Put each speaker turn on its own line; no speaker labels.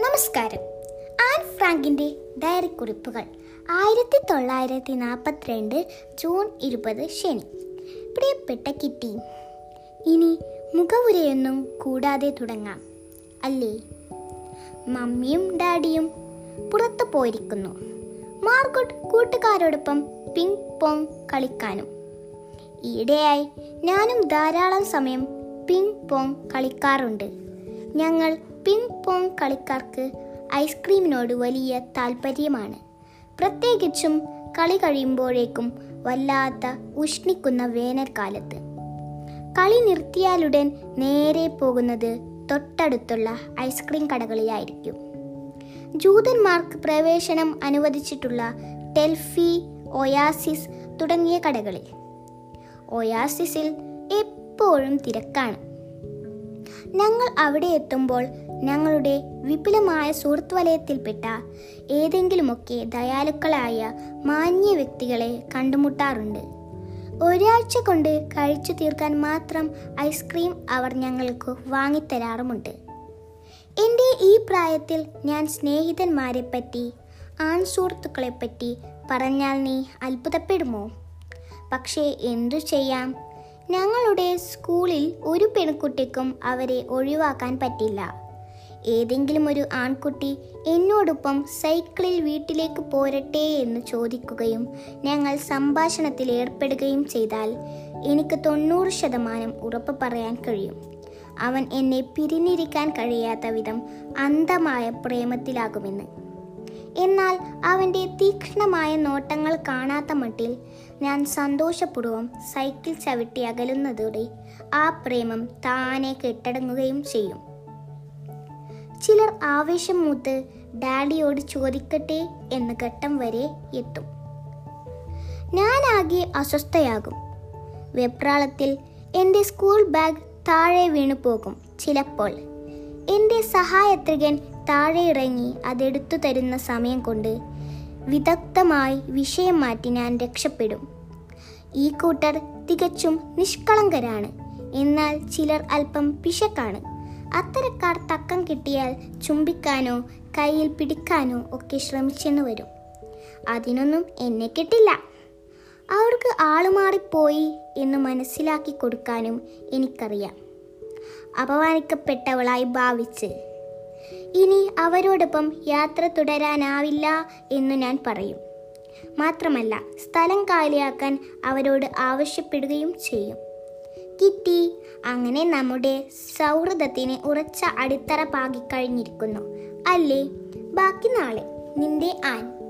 നമസ്കാരം. An ഫ്രാങ്കിന്റെ diary കുറിപ്പുകൾ ആയിരത്തി തൊള്ളായിരത്തി നാൽപ്പത്തിരണ്ട് ജൂൺ ഇരുപത് ശനി. പ്രിയപ്പെട്ട കിറ്റി ഇനി മുഖവുരയൊന്നും കൂടാതെ തുടങ്ങാം. അല്ലേ? മമ്മിയും ഡാഡിയും പുറത്തു പോയിരിക്കുന്നു. മാർഗോട്ട് കൂട്ടുകാരോടൊപ്പം പിങ് പോങ് കളിക്കാനും. ഈയിടെയായി ഞാനും ധാരാളം സമയം പിങ് പോങ് കളിക്കാറുണ്ട്. ഞങ്ങൾ പിങ് പോങ് കളിക്കാർക്ക് ഐസ്ക്രീമിനോട് വലിയ താല്പര്യമാണ് പ്രത്യേകിച്ചും കളി കഴിയുമ്പോഴേക്കും വല്ലാത്ത ഉഷ്ണിക്കുന്ന വേനൽക്കാലത്ത്. കളി നിർത്തിയാലുടൻ നേരെ പോകുന്നത് തൊട്ടടുത്തുള്ള ഐസ്ക്രീം കടകളിലായിരിക്കും. ജൂതന്മാർക്ക് പ്രവേശനം അനുവദിച്ചിട്ടുള്ള ടെൽഫി ഒയാസിസ് തുടങ്ങിയ കടകളിൽ. ഒയാസിസിൽ എപ്പോഴും തിരക്കാണ്. ഞങ്ങൾ അവിടെ എത്തുമ്പോൾ ഞങ്ങളുടെ വിപുലമായ സുഹൃത്ത് വലയത്തിൽപ്പെട്ട ഏതെങ്കിലുമൊക്കെ ദയാലുക്കളായ മാന്യ വ്യക്തികളെ കണ്ടുമുട്ടാറുണ്ട്. ഒരാഴ്ച കൊണ്ട് കഴിച്ചു തീർക്കാൻ മാത്രം ഐസ്ക്രീം അവർ ഞങ്ങൾക്ക് വാങ്ങിത്തരാറുമുണ്ട്. എന്റെ ഈ പ്രായത്തിൽ ഞാൻ സ്നേഹിതന്മാരെ പറ്റി ആൺ സുഹൃത്തുക്കളെ പറ്റി പറഞ്ഞാൽ നീ അത്ഭുതപ്പെടുമോ? പക്ഷേ എന്തു ചെയ്യാം? ഞങ്ങളുടെ സ്കൂളിൽ ഒരു പെൺകുട്ടിക്കും അവരെ ഒഴിവാക്കാൻ പറ്റില്ല. ഏതെങ്കിലും ഒരു ആൺകുട്ടി എന്നോടൊപ്പം സൈക്കിളിൽ വീട്ടിലേക്ക് പോരട്ടെ എന്ന് ചോദിക്കുകയും ഞങ്ങൾ സംഭാഷണത്തിൽ ഏർപ്പെടുകയും ചെയ്താൽ എനിക്ക് തൊണ്ണൂറ് ശതമാനം ഉറപ്പ് പറയാൻ കഴിയും. അവൻ എന്നെ പിരിഞ്ഞിരിക്കാൻ കഴിയാത്ത വിധം അന്ധമായ പ്രേമത്തിലാകുമെന്ന്. എന്നാൽ അവന്റെ തീക്ഷ്ണമായ നോട്ടങ്ങൾ കാണാത്ത മട്ടിൽ ഞാൻ സന്തോഷപൂർവം സൈക്കിൾ ചവിട്ടി അകലുന്നതോടെ ആ പ്രേമം താനെ കെട്ടടങ്ങുകയും ചെയ്യും. ചിലർ ആവേശം മൂത്ത് ഡാഡിയോട് ചോദിക്കട്ടെ എന്ന ഘട്ടം വരെ എത്തും. ഞാനാകെ അസ്വസ്ഥയാകും. വെപ്രാളത്തിൽ എന്റെ സ്കൂൾ ബാഗ് താഴെ വീണു പോകും ചിലപ്പോൾ. എന്റെ സഹായത്രികൻ താഴെ ഇറങ്ങി അതെടുത്തു തരുന്ന സമയം കൊണ്ട് വിദഗ്ധമായി വിഷയം മാറ്റി ഞാൻ രക്ഷപ്പെടും. ഈ കൂട്ടർ തികച്ചും നിഷ്കളങ്കരാണ്. എന്നാൽ ചിലർ അല്പം പിശക്കാണ് അത്തരക്കാർ തക്കം കിട്ടിയാൽ ചുംബിക്കാനോ കയ്യിൽ പിടിക്കാനോ ഒക്കെ ശ്രമിച്ചെന്ന് വരും. അതിനൊന്നും എന്നെ കിട്ടില്ല. അവർക്ക് ആളുമാറിപ്പോയി എന്ന് മനസ്സിലാക്കി കൊടുക്കാനും എനിക്കറിയാം. അപമാനിക്കപ്പെട്ടവളായി ഭാവിച്ച്. ഇനി അവരോടൊപ്പം യാത്ര തുടരാനാവില്ല എന്ന് ഞാൻ പറയും. മാത്രമല്ല സ്ഥലം കാലിയാക്കാൻ അവരോട് ആവശ്യപ്പെടുകയും ചെയ്യും. കിട്ടി. അങ്ങനെ നമ്മുടെ സൗഹൃദത്തിന് ഉറച്ച അടിത്തറ പാകിക്കഴിഞ്ഞിരിക്കുന്നു. അല്ലേ? ബാക്കി നാളെ. നിന്റെ ആൻ.